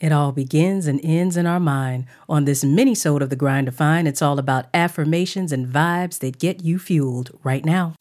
It all begins and ends in our mind. On this mini-sode of The Grind Defined, it's all about affirmations and vibes that get you fueled right now.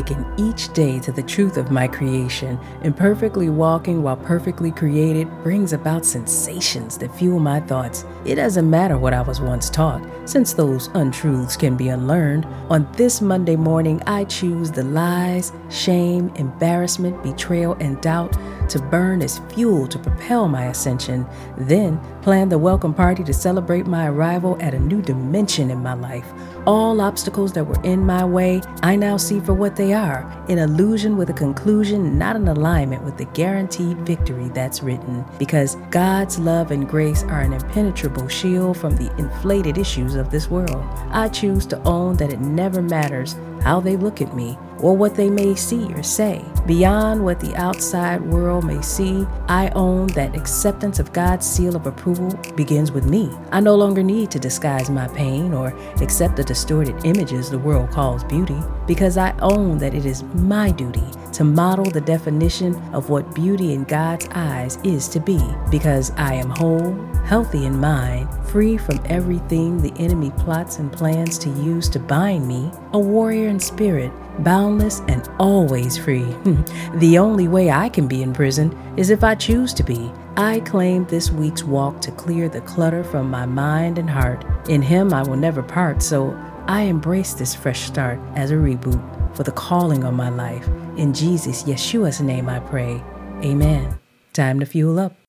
Awaken each day to the truth of my creation, imperfectly walking while perfectly created brings about sensations that fuel my thoughts. It doesn't matter what I was once taught, since those untruths can be unlearned. On this Monday morning, I choose the lies, shame, embarrassment, betrayal, and doubt to burn as fuel to propel my ascension. Then plan the welcome party to celebrate my arrival at a new dimension in my life. All obstacles that were in my way, I now see for what they are an illusion with a conclusion, not an alignment with the guaranteed victory that's written. Because God's love and grace are an impenetrable shield from the inflated issues of this world. I choose to own that it never matters how they look at me or what they may see or say. Beyond what the outside world may see, I own that acceptance of God's seal of approval begins with me. I no longer need to disguise my pain or accept the distorted images the world calls beauty because I own that it is my duty to model the definition of what beauty in God's eyes is to be because I am whole, healthy in mind, free from everything the enemy plots and plans to use to bind me, a warrior in spirit, boundless and always free. the only way I can be in prison is if I choose to be. I claim this week's walk to clear the clutter from my mind and heart. In Him I will never part, so I embrace this fresh start as a reboot for the calling on my life. In Jesus, Yeshua's name I pray. Amen. Time to fuel up.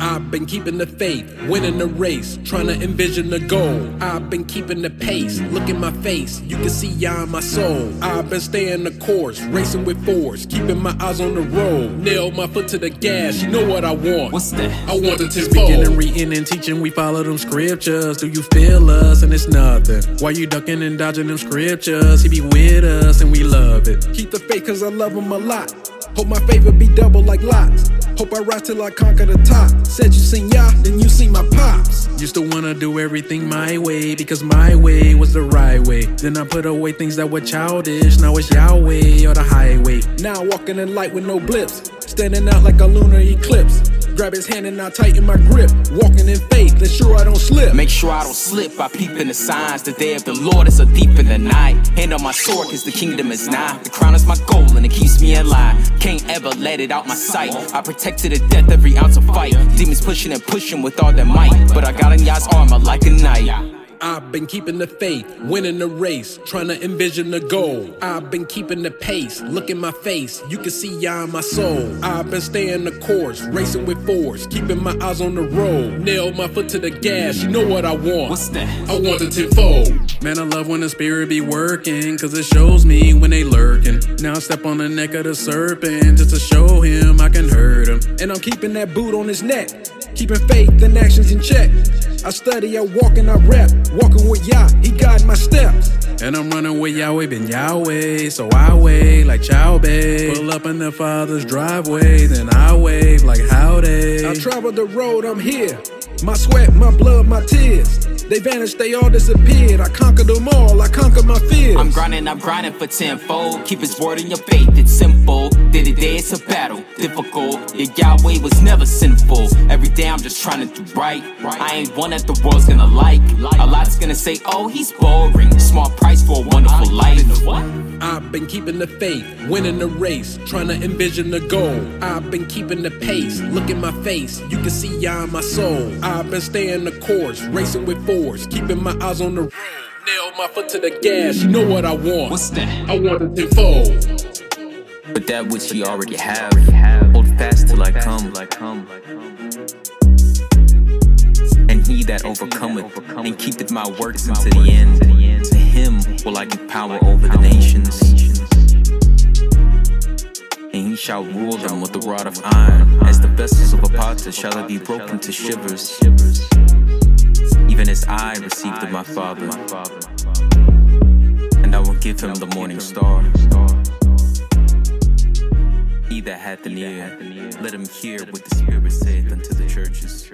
I've been keeping the faith, winning the race, trying to envision the goal. I've been keeping the pace, look in my face, you can see ya in my soul. I've been staying the course, racing with force, keeping my eyes on the road. Nail my foot to the gas, you know what I want. What's that? I want the tenfold. Speaking and reading and teaching, we follow them scriptures. Do you feel us? And it's nothing. Why you ducking and dodging them scriptures? He be with us and we love it. Keep the faith cause I love him a lot. Hope my favor be double like lots. Hope I rise till I conquer the top. Said you seen ya, then you seen my pops. Used to wanna do everything my way because my way was the right way. Then I put away things that were childish. Now it's Yahweh or the highway. Now walking in light with no blips. Standing out like a lunar eclipse. Grab his hand and I tighten my grip. Walking in faith, ensure I don't slip. Make sure I don't slip. I peep in the signs. The day of the Lord is so deep in the night. Hand on my sword, cause the kingdom is nigh. The crown is my goal and it keeps me alive. Can't ever let it out my sight. I protect to the death every ounce of fight. Demons pushing and pushing with all their might. But I got in Yah's armor like a knight. I've been keeping the faith, winning the race, trying to envision the goal. I've been keeping the pace, look in my face, you can see ya in my soul. I've been staying the course, racing with force, keeping my eyes on the road. Nail my foot to the gas, you know what I want. What's that? I want the tenfold. Man, I love when the spirit be working, cause it shows me when they lurking. Now I step on the neck of the serpent just to show him I can hurt him. And I'm keeping that boot on his neck, keeping faith and actions in check. I study, I walk and I rap, walking with Yah, he guide my steps. And I'm running with Yahweh, been Yahweh, so I wave like Chow Bay. Pull up in the father's driveway, then I wave like howdy. I travel the road, I'm here. My sweat, my blood, my tears. They vanished, they all disappeared. I conquered them all, I conquered my fears. I'm grinding, I'm grinding for tenfold. Keep his word in your faith, it's simple. Day to day, it's a battle, difficult. Your Yahweh was never sinful. Every day, I'm just trying to do right. I ain't one that the world's gonna like. A lot's gonna say, oh, he's boring. Small price for a wonderful life. I've been keeping the faith, winning the race, trying to envision the goal. I've been keeping the pace, look in my face, you can see ya in my soul. I've been staying the course, racing with fours, keeping my eyes on the road. Nail my foot to the gas, you know what I want. What's that? I want the tenfold. But that which you already have. Hold fast till I come. And he that overcometh and keepeth my works unto the end, to him will I give power over the nations. He shall rule them with the rod of iron, as the vessels of a potter shall it be broken to shivers. Even as I received of my Father, and I will give him the morning star. He that hath an ear, let him hear what the Spirit saith unto the churches.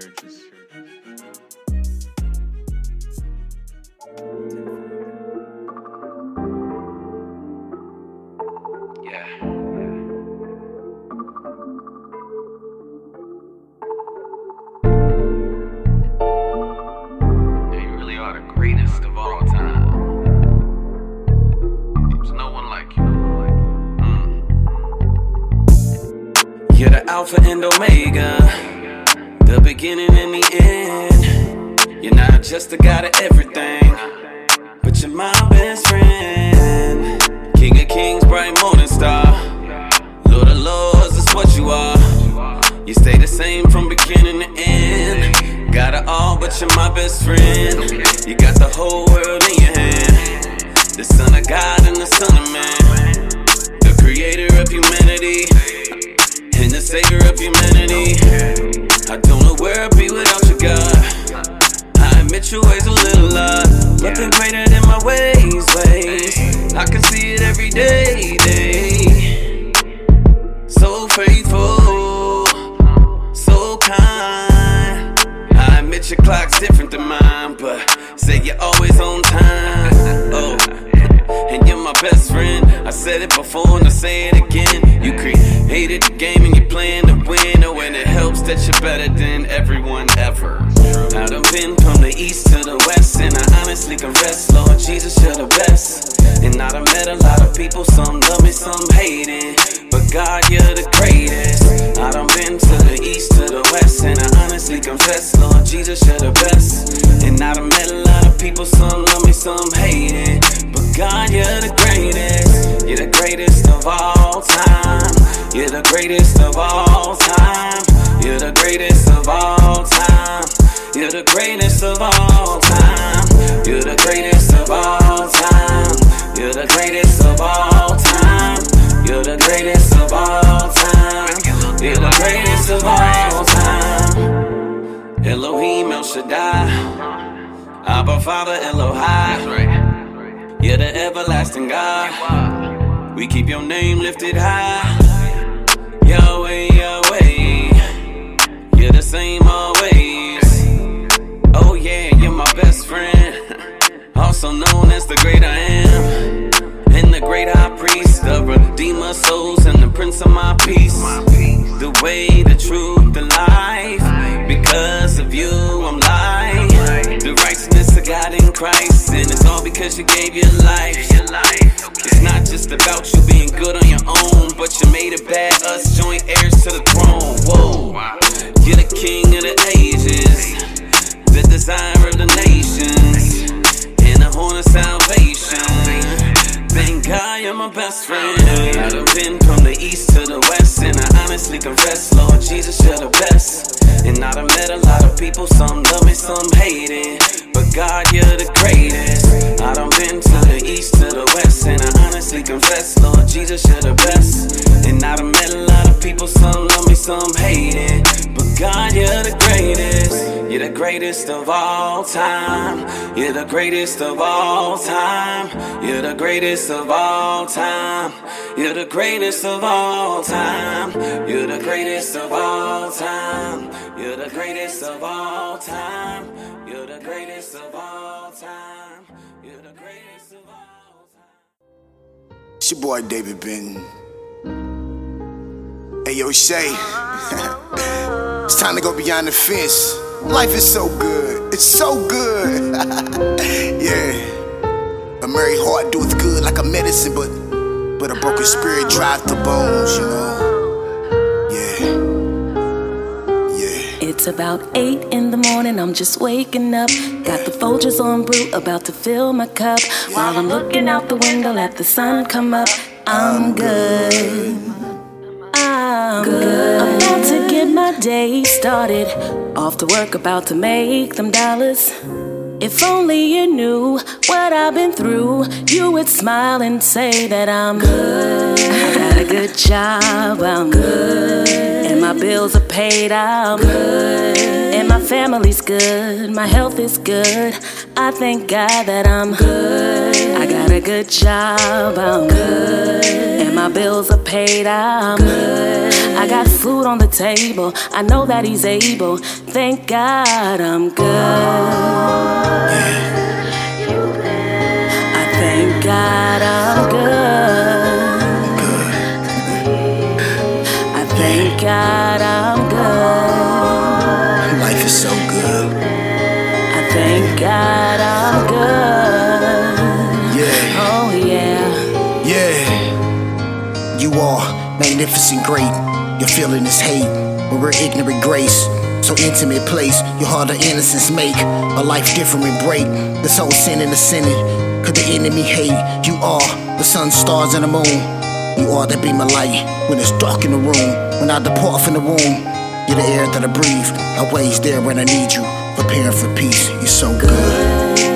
You're my best friend. You got the whole world in your hand. The Son of God and the Son of Man. The creator of humanity and the savior of humanity. I don't know where I'd be without you, God. I admit your ways a little but they're greater than my ways, ways. I can see it every day, day. Clock's different than mine, but say you're always on time. Oh, and you're my best friend. I said it before and I say it again. You created the game and you're playing to win. Oh, and it helps that you're better than everyone ever. I done been from the east to the west, and I honestly confess, Lord Jesus, you're the best. And I done met a lot of people, some love me, some hating. But God, you're the greatest. I done been to the east to the west, and I honestly confess, Lord Jesus, you're the best. And I done met a lot of people, some love me, some hating. But God, you're the greatest. You're the greatest of all time. You're the greatest of all time. You're the greatest of all time. The greatest of all time. You're the greatest of all time. You're the greatest of all time. You're the greatest of all time. You're the greatest of all time. Elohim El Shaddai. Abba Father Elohai. You're the everlasting God. We keep your name lifted high. Yahweh, Yahweh. You're the same always. Also known as the great I am. And the great high priest, the redeemer souls, and the prince of my peace. The way, the truth, the life. Because of you, I'm light. The righteousness of God in Christ. And it's all because you gave your life. It's not just about you being good on your own, but you made it bad, us joint heirs to the throne. Whoa. You're the king of the ages, the desire of the nations, horn of salvation. Thank God you're my best friend. I've been from the east to the west, and I honestly confess, Lord Jesus, you're the best. And I done met a lot of people, some love me, some hate it. But God, you're the greatest. I done been to the east to the west, and I honestly confess, Lord Jesus, you're the best. And I done met a lot of people, some love me, some hate it. But God, you're the greatest. You're the greatest of all time. You're the greatest of all time. You're the greatest of all time. You're the greatest of all time. You're the greatest of all time. You're the greatest of all time. You're the greatest of all time. You're the greatest of all time. It's your boy David Benton. Hey yo, Shay. it's time to go beyond the fence. Life is so good. It's so good. yeah. A merry heart doeth good like a medicine, but but a broken spirit drive the bones, you know. Yeah. Yeah. It's about eight in the morning, I'm just waking up. Got the Folgers on brew, about to fill my cup. While I'm looking out the window, let the sun come up. I'm good. I'm good. My day started. Off to work, about to make them dollars. If only you knew what I've been through, you would smile and say that I'm good. I got a good job, I'm good. And my bills are paid, I'm good. And my family's good, my health is good. I thank God that I'm good. I got a good job, I'm good. And my bills are paid, I'm good. I got food on the table, I know that He's able. Thank God I'm good. I thank God I'm good. I thank God I'm God I'm good. Yeah, Oh yeah. yeah. You are magnificent, great. Your feeling is hate, but we're ignorant grace. So intimate place, your heart of innocence make a life different and break. This whole sin in the sinning, could the enemy hate? You are the sun, stars, and the moon. You are that be my light when it's dark in the room. When I depart from the womb, you're the air that I breathe. Always there when I need you, preparing for peace. You're so good.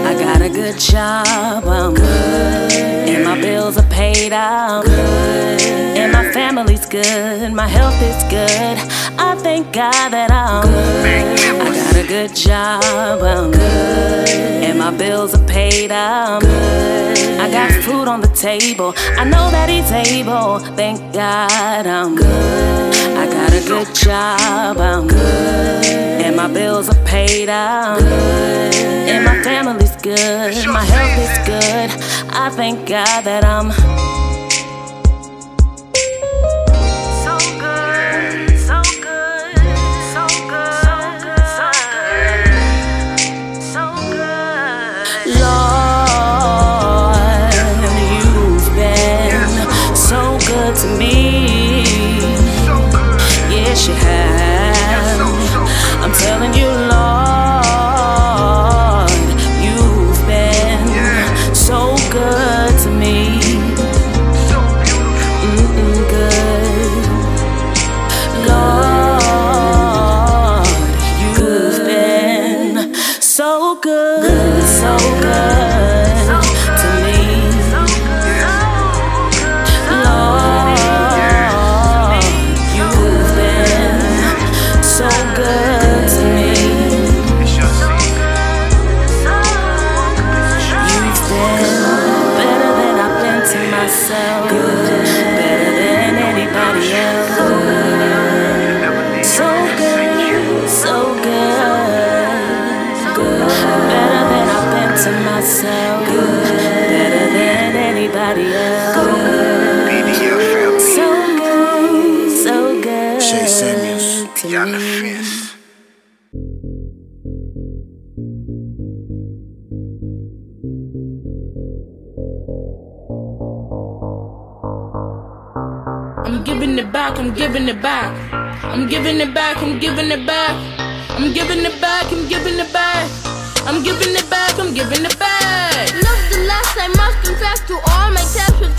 I got a good job, I'm good. And my bills are paid, I'm good. And my family's good, and my health is good. I thank God that I'm good. I got a good job, I'm good. And my bills are paid, I'm good. I got food on the table, I know that He's able. Thank God I'm good. I got a good job, I'm good. And my bills are paid, I'm good. And my family's good, my health is good. I thank God that I'm so good, so good giving it back. I'm giving it back, I'm giving it back. I'm giving it back, I'm giving it back. I'm giving it back, I'm giving it back. Nevertheless, I must confess to all my tests with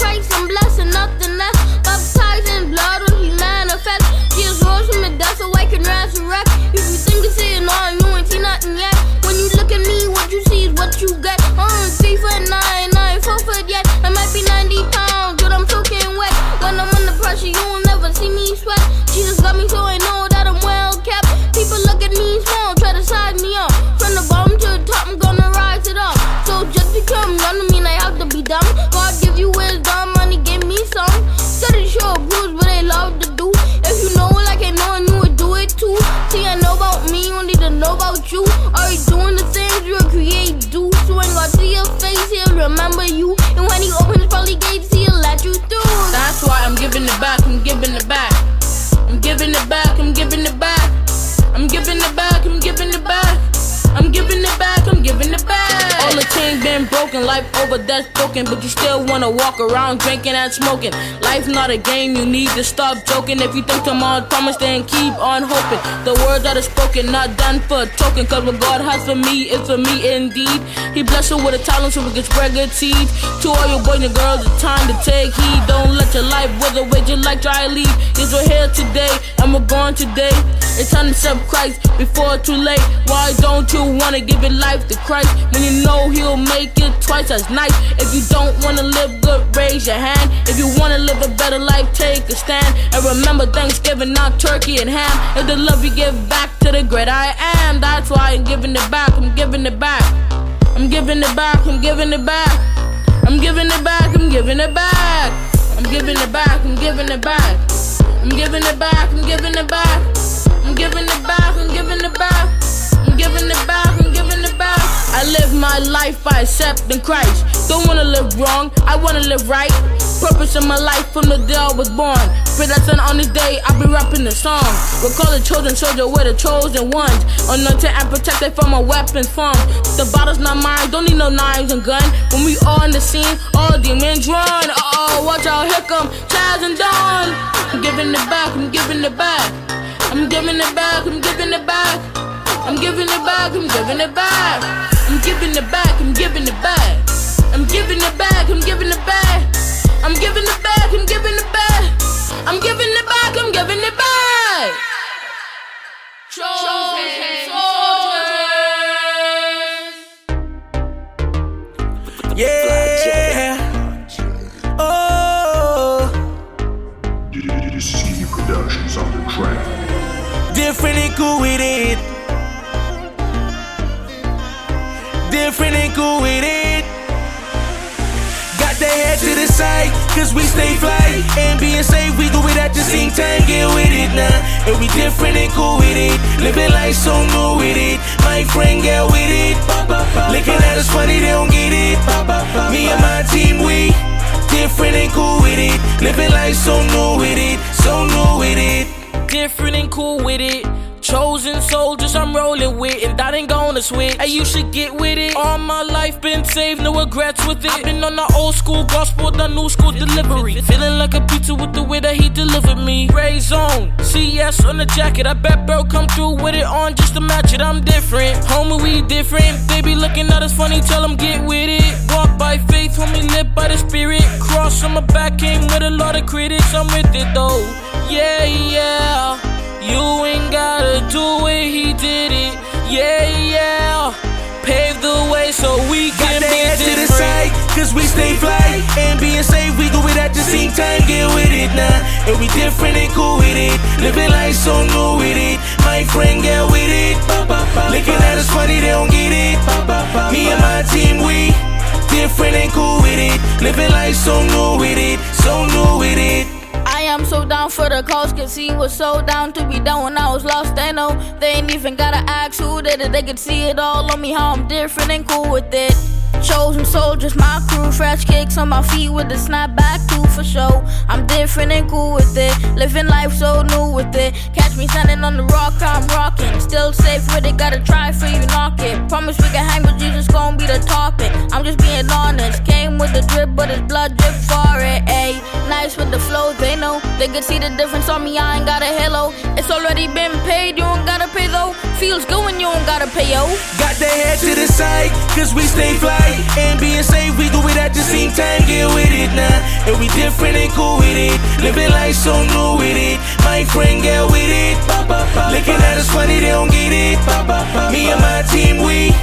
broken, life over, that's broken, but you still wanna walk around drinking and smoking. Life not a game, you need to stop joking. If you think tomorrow promise, then keep on hoping. The words that are spoken, not done for a token, cause what God has for me is for me indeed. He bless you with a talent so we can spread good seeds. To all your boys and girls, it's time to take heed. Don't let your life wither away just like dry leaf. Yes, we're here today, and we're gone today. It's time to accept Christ before too late. Why don't you wanna give your life to Christ when you know He'll make it twice as nice? If you don't wanna live good, raise your hand. If you wanna live a better life, take a stand. And remember Thanksgiving, not turkey and ham. It's the love you give back to the great I am. That's why I'm giving it back. I'm giving it back. I'm giving it back. I'm giving it back. I'm giving it back. I'm giving it back. I'm giving it back. I'm giving it back. I'm giving it back. I'm giving it back. I'm giving it back, I'm giving it back. I'm giving it back, I live my life by accepting Christ. Don't wanna live wrong, I wanna live right. Purpose in my life from the day I was born. Pray that son on this day, I'll be rapping the song. We Recall the chosen soldier, we're the chosen ones. Anointed and protected from a weapons form. The bottle's not mine, don't need no knives and gun. When we all in the scene, all demons run. Uh oh, watch out, here come Chaz and Dawn. I'm giving it back, I'm giving it back. I'm giving it back, I'm giving it back. I'm giving it back, I'm giving it back. I'm giving it back, I'm giving it back. I'm giving it back, I'm giving it back. I'm giving it back, I'm giving it back. I'm giving it back, I'm giving it back. Yeah. Oh. DC Productions on the track different and cool with it. Different and cool with it. Got the head to the side, cause we stay fly. And being safe, we do it at the same time. Get with it now. And we different and cool with it. Living life so new with it. My friend, get with it. Looking at us funny, they don't get it. Me and my team, we different and cool with it. Living life so new with it. So new with it different and cool with it. Chosen soldiers I'm rolling with, and that ain't gonna switch. Hey, you should get with it. All my life been saved, no regrets with it. I've been on the old school gospel, the new school delivery. Feeling like a pizza with the way that he delivered me. Gray zone, CS on the jacket. I bet bro come through with it on just to match it. I'm different, homie, we different. They be looking at us funny, tell them get with it. Walk by faith, homie, live by the spirit. Cross on my back, came with a lot of critics. I'm with it though, yeah, yeah. You ain't gotta do it, he did it. Yeah, yeah. Pave the way so we can Got be to the side, cause we stay fly. And being safe, we do it at the same time. Get with it now. And we different and cool with it. Living life so new with it. My friend, get with it. Looking at us funny, they don't get it. Me and my team, we different and cool with it. Living life so new with it. So new with it. I am so down for the cause, cause he was so down to be down when I was lost. They know they ain't even gotta ask who did it, they could see it all on me, how I'm different and cool with it. Chosen soldiers, my crew, fresh kicks on my feet with the snapback too for show. I'm different and cool with it, living life so new with it. Catch me standing on the rock, I'm rocking. Still safe with it, gotta try for you knock it. Promise we can hang with Jesus, gon' be the topic. I'm just being honest, came with the drip, but his blood drip for it. Ayy, nice with the flow, they know they can see the difference on me. I ain't got a halo, it's already been paid. You don't gotta pay though. Feels good when you don't gotta pay yo. Got the head to the side, cause we stay fly. And being safe, we do it at the same time. Get with it now. And we different and cool with it. Living life so new with it. My friend, get with it. Looking at us funny, they don't get it. Me and my team, we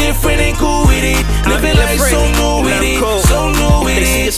different and cool with it. Living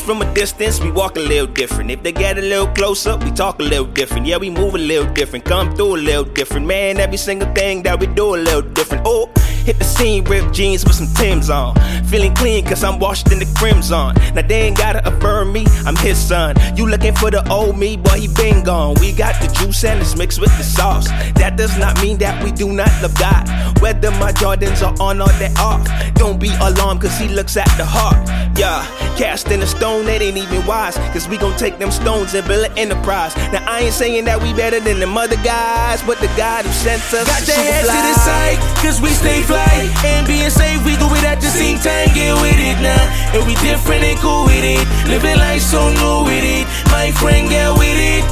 from a distance, we walk a little different. If they get a little closer, we talk a little different. Yeah, we move a little different. Come through a little different. Man, every single thing that we do a little different. Oh, hit the scene, ripped jeans with some Tims on. Feeling clean, cause I'm washed in the crimson. Now they ain't gotta affirm me, I'm his son. You looking for the old me, boy, he been gone. We got the juice and it's mixed with the sauce. That does not mean that we do not love God. Whether my Jordans are on or they off. Don't be alarmed, cause he looks at the heart. Yeah, casting a stone that ain't even wise. Cause we gon' take them stones and build an enterprise. Now I ain't saying that we better than them other guys, but the God who sent us Got the their heads to the side, cause we stay fly. And being safe, we go with that the same time, get with it now. And we different and cool with it. Living life so new with it. My friend, get with it.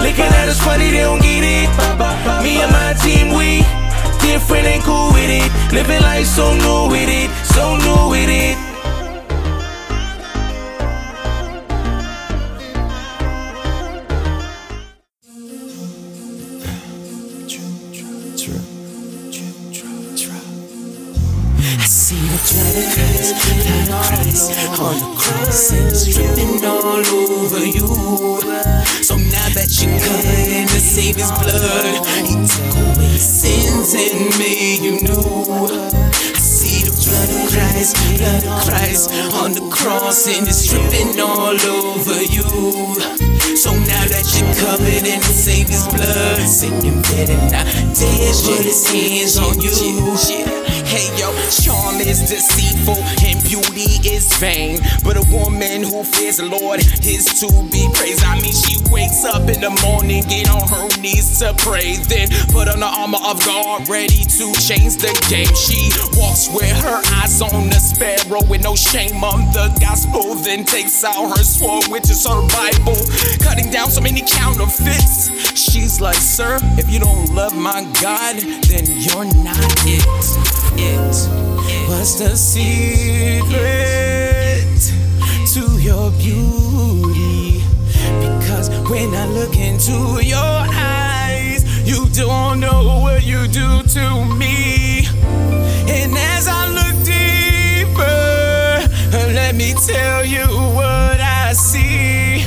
Looking at us funny, they don't get it. Me and my team, we different and cool with it. Living life so new with it, so new with it. See the drugs, Christ on the cross and dripping all over you. So now that you're covered in the Savior's blood, He took away sins and made you new. Blood of Christ, blood of Christ on the cross and it's dripping all over you. So now that you're covered in the Savior's blood, Satan better not dare put his hands on you. Hey yo, charm is deceitful and beauty is vain. But a woman who fears the Lord is to be praised. I mean, she wakes up in the morning, get on her knees to pray. Then put on the armor of God, ready to change the game. She walks with her eyes on the sparrow with no shame on the gospel. Then takes out her sword, which is her Bible, cutting down so many counterfeits. She's like, Sir, if you don't love my God, then you're not it. It. What's the secret to your beauty? Because when I look into your eyes, you don't know what you do to me. Let me tell you what I see.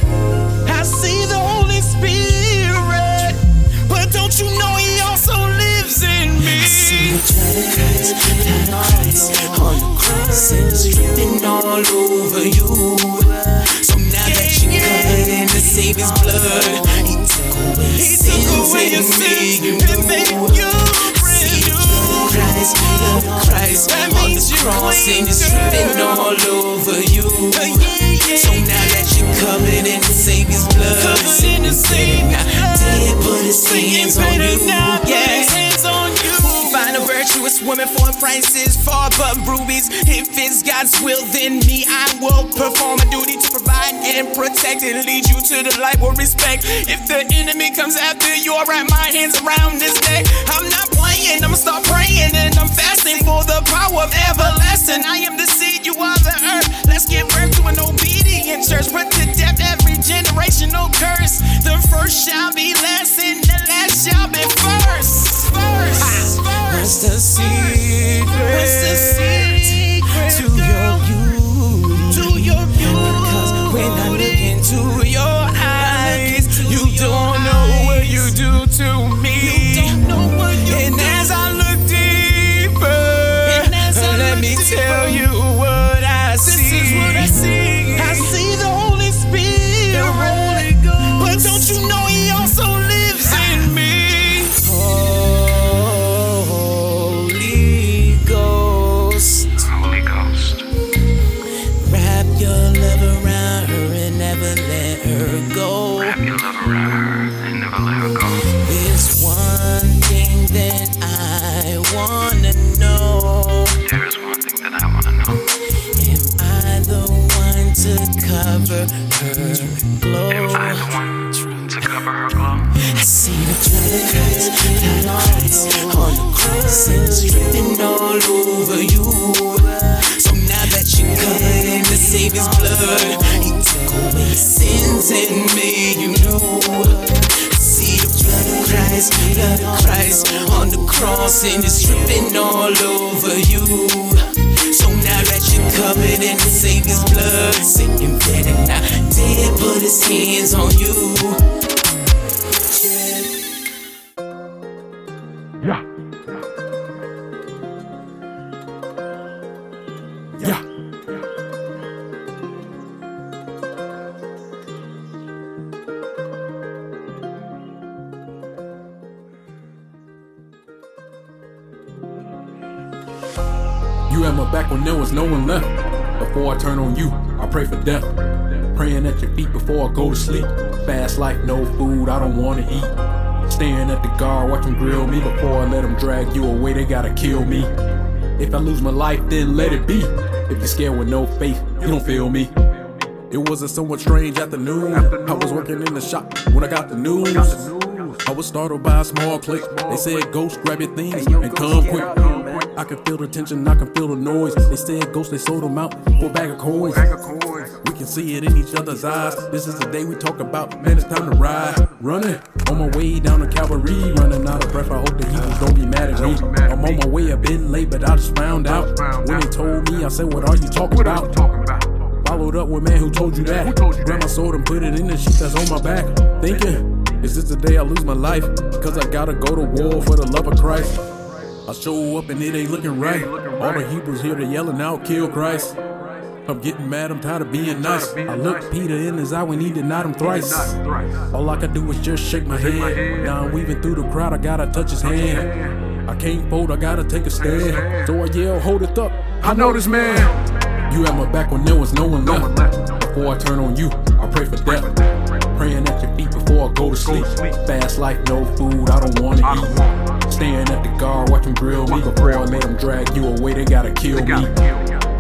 I see the Holy Spirit, but don't you know He also lives in me? I see the blood of Christ, Christ on the cross and dripping all over you. So now that you're covered in the Savior's blood, He took away sins and made you Christ, of Christ on the cross and it's dripping all over you. So now that you're covered in the Savior's blood, Satan better not dare put his hands on you. Yeah. Find a virtuous woman for a price is far above rubies. If it's God's will, then me, I will perform a duty to provide and protect and lead you to the light with respect. If the enemy comes after you, I wrap my hands around his neck. I'm not playing, I'ma start praying and I'm fasting for the power of everlasting. I am the seed, you are the earth. Let's give birth to an obedient church. Put to death every generational curse. The first shall be last and the last shall be first. First. What's the secret? What's the and it's dripping all over you. So now that you're covered in the Savior's blood, Satan better not dare put his hands on you. Turn on you, I pray for death. Praying at your feet before I go to sleep. Fast life, no food, I don't wanna eat. Staring at the guard, watch them grill me before I let them drag you away, they gotta kill me. If I lose my life, then let it be. If you're scared with no faith, you don't feel me. It was a somewhat strange afternoon. I was working in the shop when I got the news. I was startled by a small click. They said, Ghost, grab your things and come quick. I can feel the tension, I can feel the noise. They said, Ghost, they sold them out for a bag of coins. We can see it in each other's eyes. This is the day we talk about, man, it's time to ride. Running on my way down to Calvary, running out of breath. I hope the Hebrews don't be mad at me. I'm on my way, I've been late, but I just found out. When they told me, I said, What are you talking about? Followed up with man who told you that. Grab my sword and put it in the sheet that's on my back. Thinking, is this the day I lose my life? Cause I gotta go to war for the love of Christ. I show up and it ain't looking right. All the Hebrews here, they yelling out, kill Christ. I'm getting mad, I'm tired of being nice. I look Peter in his eye when he denied him thrice. All I can do is just shake my head. Now I'm weaving through the crowd, I gotta touch his hand. I can't fold, I gotta take a stand. So I yell, hold it up. I know this man. You had my back when there was no one left. Before I turn on you, I pray for death. Praying at your feet before I go to sleep. Fast life, no food, I don't wanna eat. Staring at the guard, watch them grill me before I let them drag you away. They gotta kill me.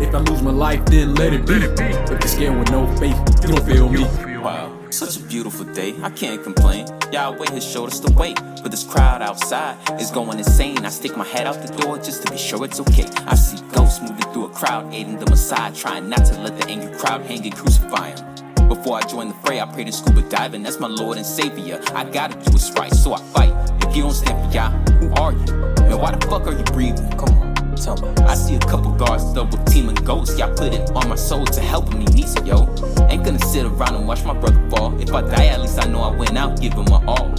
If I lose my life, then let it be. If you're scared with no faith, you don't feel me. Wow, such a beautiful day. I can't complain. Yahweh has showed us the way. But this crowd outside is going insane. I stick my head out the door just to be sure it's okay. I see ghosts moving through a crowd, aiding the Messiah, trying not to let the angry crowd hang and crucify him. Before I join the fray, I pray to scuba diving. That's my Lord and Savior. I gotta do what's right, so I fight. If you don't stand for Yah, who are you? Man, why the fuck are you breathing? Come on, tell me. I see a couple guards double teaming ghosts. Y'all put it on my soul to help me, it, yo. Ain't gonna sit around and watch my brother fall. If I die, at least I know I went out, give him my all.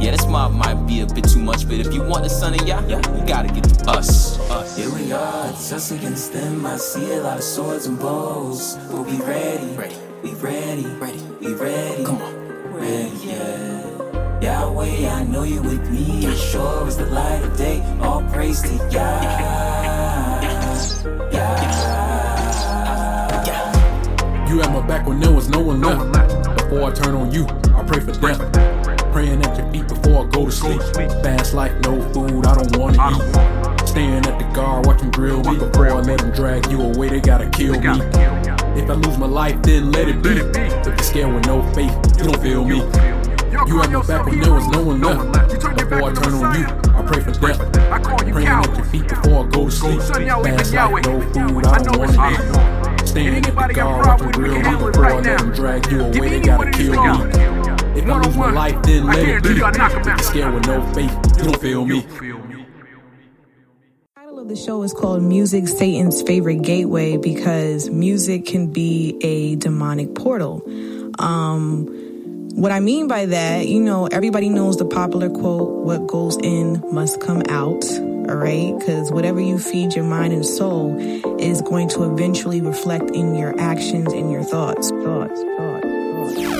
Yeah, this mob might be a bit too much, but if you want the son of Yah, you gotta get to us. us. Here we are, it's us against them. I see a lot of swords and bows. We'll be ready. Ready. We ready, ready, we ready. Come on, ready, yeah. Yahweh, I know you with me. As sure as the light of day. All praise to Yah. Yah. You had my back when there was no one left. Before I turn on you, I pray for death. Praying at your feet before I go to sleep. Fast life, no food, I don't wanna eat. Staring at the guard, watching grill me before I let them drag you away. They gotta kill me. If I lose my life, then let it be. If you're scared with no faith, you don't feel me. You had my back when there was no one left. Before I turn on you, I pray for death. Praying at your feet before I go to sleep. Fast life, no food, I don't wanna eat. Standing at the guard, watching grill me before I let them drag you away. They gotta kill me. If I lose my life, then let it be. If you're scared with no faith, you don't feel me of the show is called Music Satan's Favorite Gateway because music can be a demonic portal. Um, what I mean by that, you know, everybody knows the popular quote, what goes in must come out. All right. Because whatever you feed your mind and soul is going to eventually reflect in your actions and your thoughts. Thoughts, thoughts.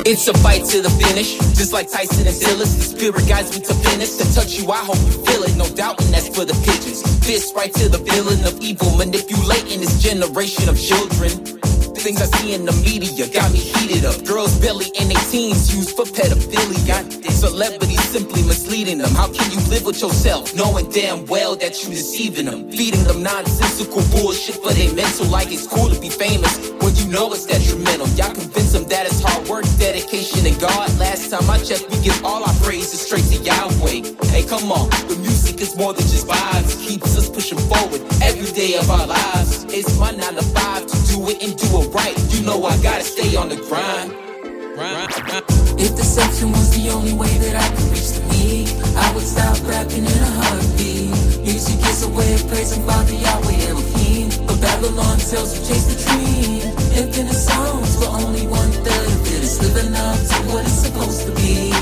It's a fight to the finish, just like Tyson and Dillis. The spirit guides me to finish. To touch you, I hope you feel it. No doubt, and that's for the pigeons. Fist right to the villain of evil, manipulating this generation of children. Things I see in the media got me heated up. Girls belly in their teens used for pedophilia. Celebrities simply misleading them. How can you live with yourself knowing damn well that you deceiving them? Feeding them nonsensical bullshit for their mental like it's cool to be famous when you know it's detrimental. Y'all convince them that it's hard work, dedication, and God. Last time I checked, we give all our praises straight to Yahweh. Hey, come on, the music is more than just vibes. Keeps us pushing forward every day of our lives. It's my nine to five to do it and do it right. You know I gotta stay on the grind. If deception was the only way that I could reach the me, I would stop rapping in a heartbeat. Music is a way of praising Father Yahweh Elohim. But Babylon tells you chase the dream. Infinite songs, but only one third of it is living up to what it's supposed to be.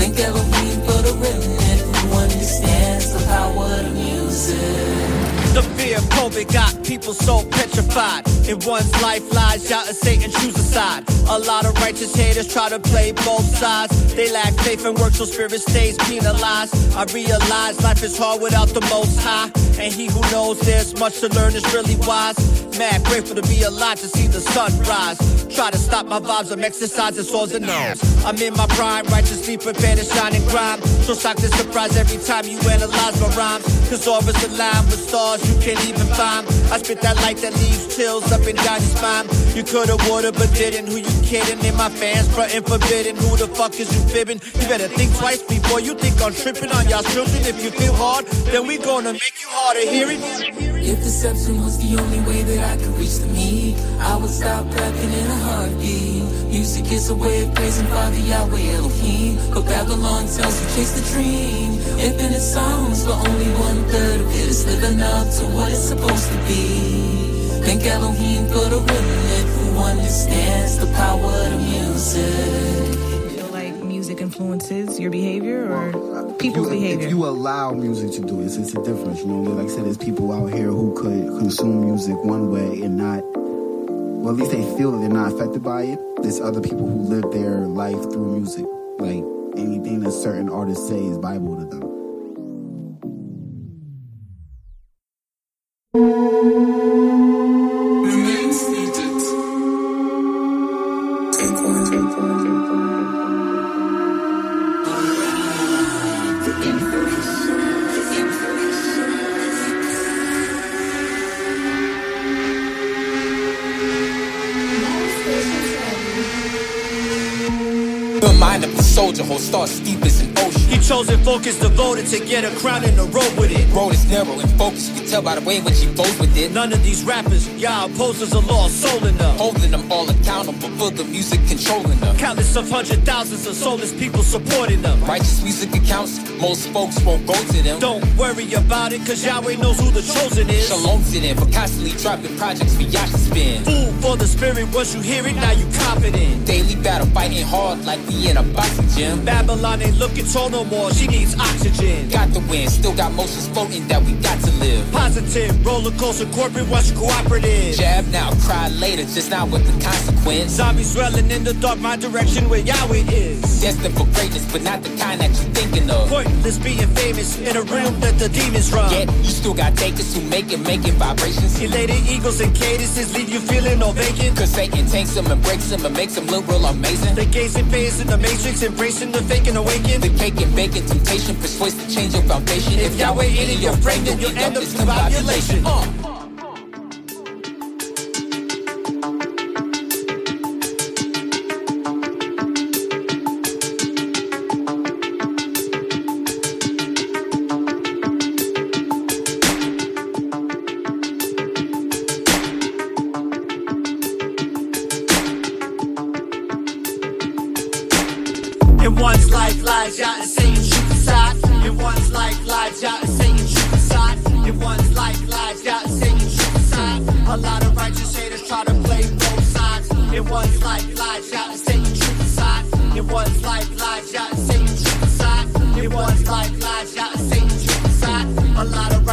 Thank Elohim for the remnant who understands the power of music. The fear pulp COVID got people so petrified. In one's life lies, y'all Satan choose a side. A lot of righteous haters try to play both sides. They lack faith and work, so spirit stays penalized. I realize life is hard without the most high. And he who knows there's much to learn is really wise. Mad grateful to be alive to see the sunrise. Try to stop my vibes, I'm exercising swords and arms. I'm in my prime, righteously prepared to shine and grind. So shocked and surprised every time you analyze my rhymes. Cause auras align with stars you can't even find. I spit that light that leaves chills up and down spine. You coulda, woulda, but didn't. Who you kidding? In my fans, frontin' forbidden. Who the fuck is you fibbing? You better think twice before you think I'm tripping on y'all children. If you feel hard, then we gonna make you harder. Hear it? If deception was the only way that I could reach the me, I would stop rapping in a heartbeat. Music is a way of praising Father Yahweh Elohim, but Babylon tells you chase the dream. Infinite songs, but only one third of it is living up to what it's supposed to be. Thank Elohim for the remnant who understands the power of the music. Feel like music influences your behavior or people's if you, behavior? If you allow music to do it, it's, it's a difference. You know, like I said, there's people out here who could consume music one way and not, well, at least they feel that they're not affected by it. There's other people who live their life through music. Like anything that certain artists say is Bible to them. Soldier holds thoughts deep as an ocean. He chose chosen focus devoted to get a crown and a road with it. Road is narrow and focused. You can tell by the way in which he flows with it. None of these rappers, y'all opposers are lost soul in them. Holding them all accountable for the music controlling them. Countless of hundred thousands of soulless people supporting them. Righteous music accounts, most folks won't go to them. Don't worry about it, cause Yahweh knows who the chosen is. Shalom to them for constantly dropping projects for y'all to spin. Food for the spirit, once you hear it, now you confident. Daily battle, fighting hard like we in a boxing gym. Babylon ain't looking tall no more, she needs oxygen. Got the win, still got motions floating that we got to live. Positive, roller coaster, corporate, watch cooperative. Jab now, cry later, just not with the consequence. Zombies swelling in the dark, my direction where Yahweh is. Destined for greatness, but not the kind that you're thinking of. Pointless being famous in a realm that the demons run. Yet, you still got takers who make it, making vibrations. Elated eagles and cadences leave you feeling all vacant. Cause Satan takes them and breaks them and makes them look real amazing. And phase in the matrix, embracing the fake and awaken. The cake and bacon temptation persuades to change your foundation. If Yahweh in your brain, then you'll end up in discombobulation. Uh. One's life lies, y'all saying truth aside. In one's life lies, y'all saying truth aside. A lot of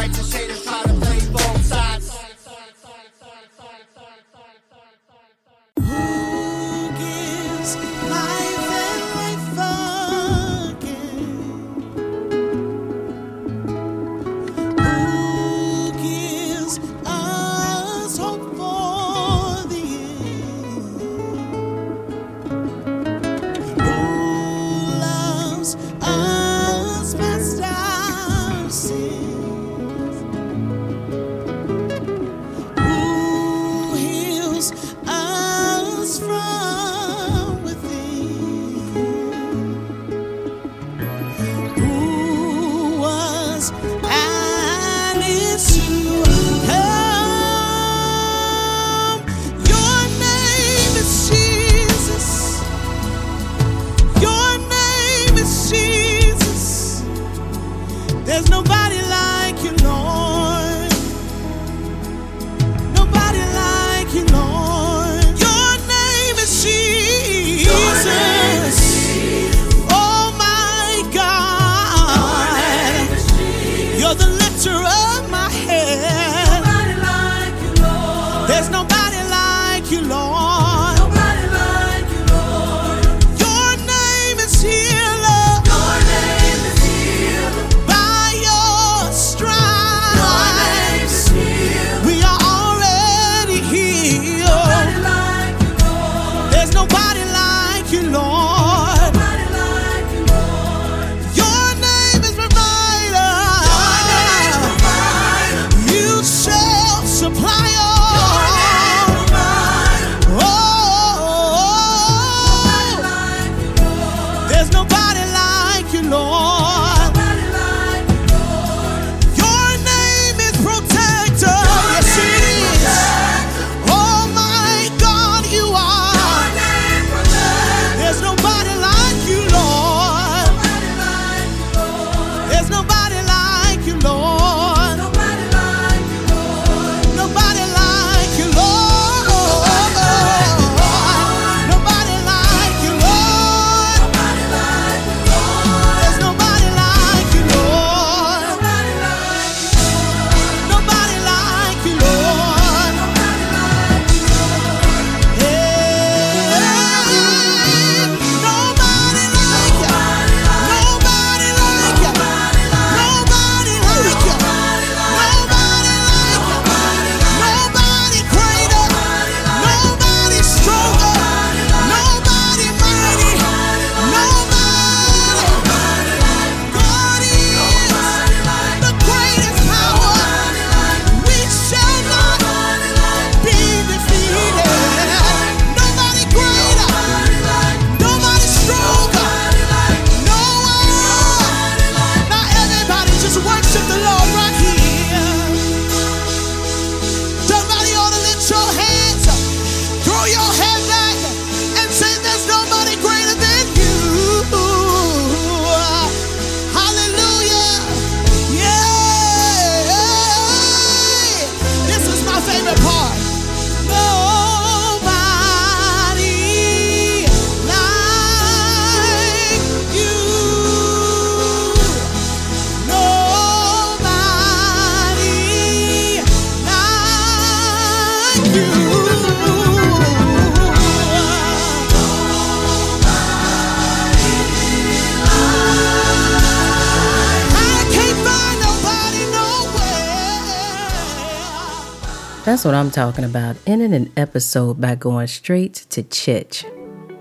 That's what I'm talking about. Ending an episode by going straight to church.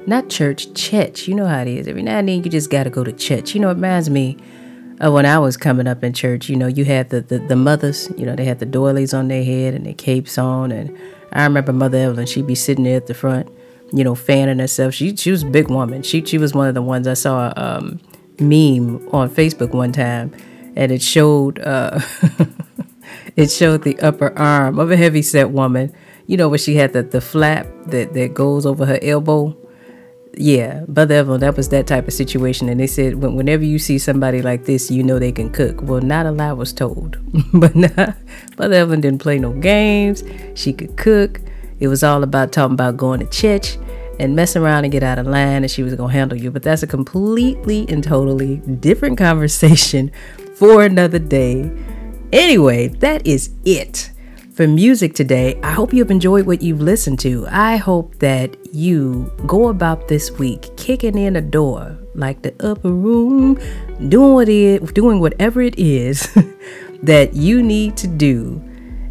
Not church, church. You know how it is. Every now and then you just got to go to church. You know, it reminds me of when I was coming up in church. You know, you had the, the, the mothers, you know, they had the doilies on their head and their capes on. And I remember Mother Evelyn, she'd be sitting there at the front, you know, fanning herself. She, she was a big woman. She, she was one of the ones I saw a um, meme on Facebook one time. And it showed. Uh, it showed the upper arm of a heavy set woman. You know, where she had the, the flap that, that goes over her elbow. Yeah, Mother Evelyn, that was that type of situation. And they said, whenever you see somebody like this, you know they can cook. Well, not a lie was told. but nah, Mother Evelyn didn't play no games. She could cook. It was all about talking about going to church and messing around and get out of line and she was going to handle you. But that's a completely and totally different conversation for another day. Anyway, that is it for music today. I hope you've enjoyed what you've listened to. I hope that you go about this week kicking in a door like the upper room, doing what it, doing whatever it is that you need to do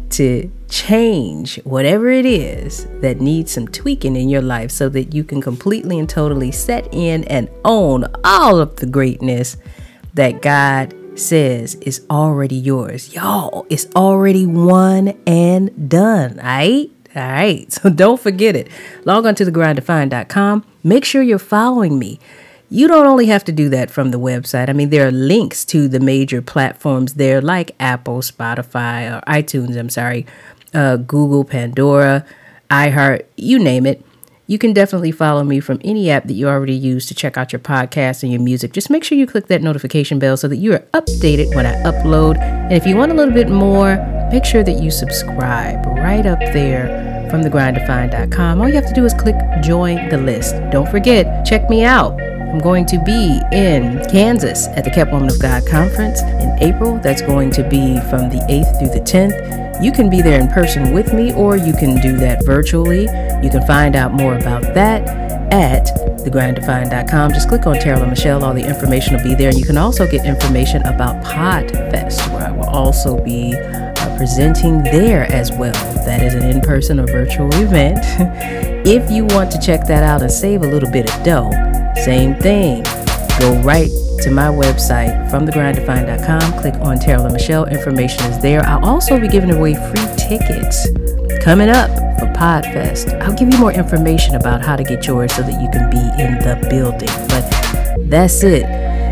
to change whatever it is that needs some tweaking in your life so that you can completely and totally set in and own all of the greatness that God says it's already yours. Y'all, it's already won and done. Right? All right. So don't forget it. Log on to thegrinddefined.com. Make sure you're following me. You don't only have to do that from the website. I mean, there are links to the major platforms there, like Apple, Spotify, or iTunes, I'm sorry, uh, Google, Pandora, iHeart, you name it. You can definitely follow me from any app that you already use to check out your podcast and your music. Just make sure you click that notification bell so that you are updated when I upload. And if you want a little bit more, make sure that you subscribe right up there from thegrinddefined.com. All you have to do is click join the list. Don't forget, check me out. I'm going to be in Kansas at the Kept Woman of God conference in April. That's going to be from the 8th through the 10th. You can be there in person with me, or you can do that virtually. You can find out more about that at thegrinddefined.com. Just click on Terrell and Michelle. All the information will be there. And you can also get information about Podfest, where I will also be uh, presenting there as well. That is an in person or virtual event. if you want to check that out and save a little bit of dough, same thing. Go right to my website from thegrinddefined.com. Click on and Michelle. Information is there. I'll also be giving away free tickets coming up for Podfest. I'll give you more information about how to get yours so that you can be in the building. But that's it.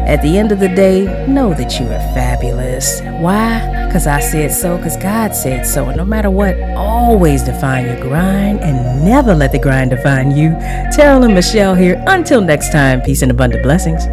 At the end of the day, know that you are fabulous. Why? Because I said so, because God said so. And no matter what, always define your grind and never let the grind define you. Terrell and Michelle here. Until next time, peace and abundant blessings.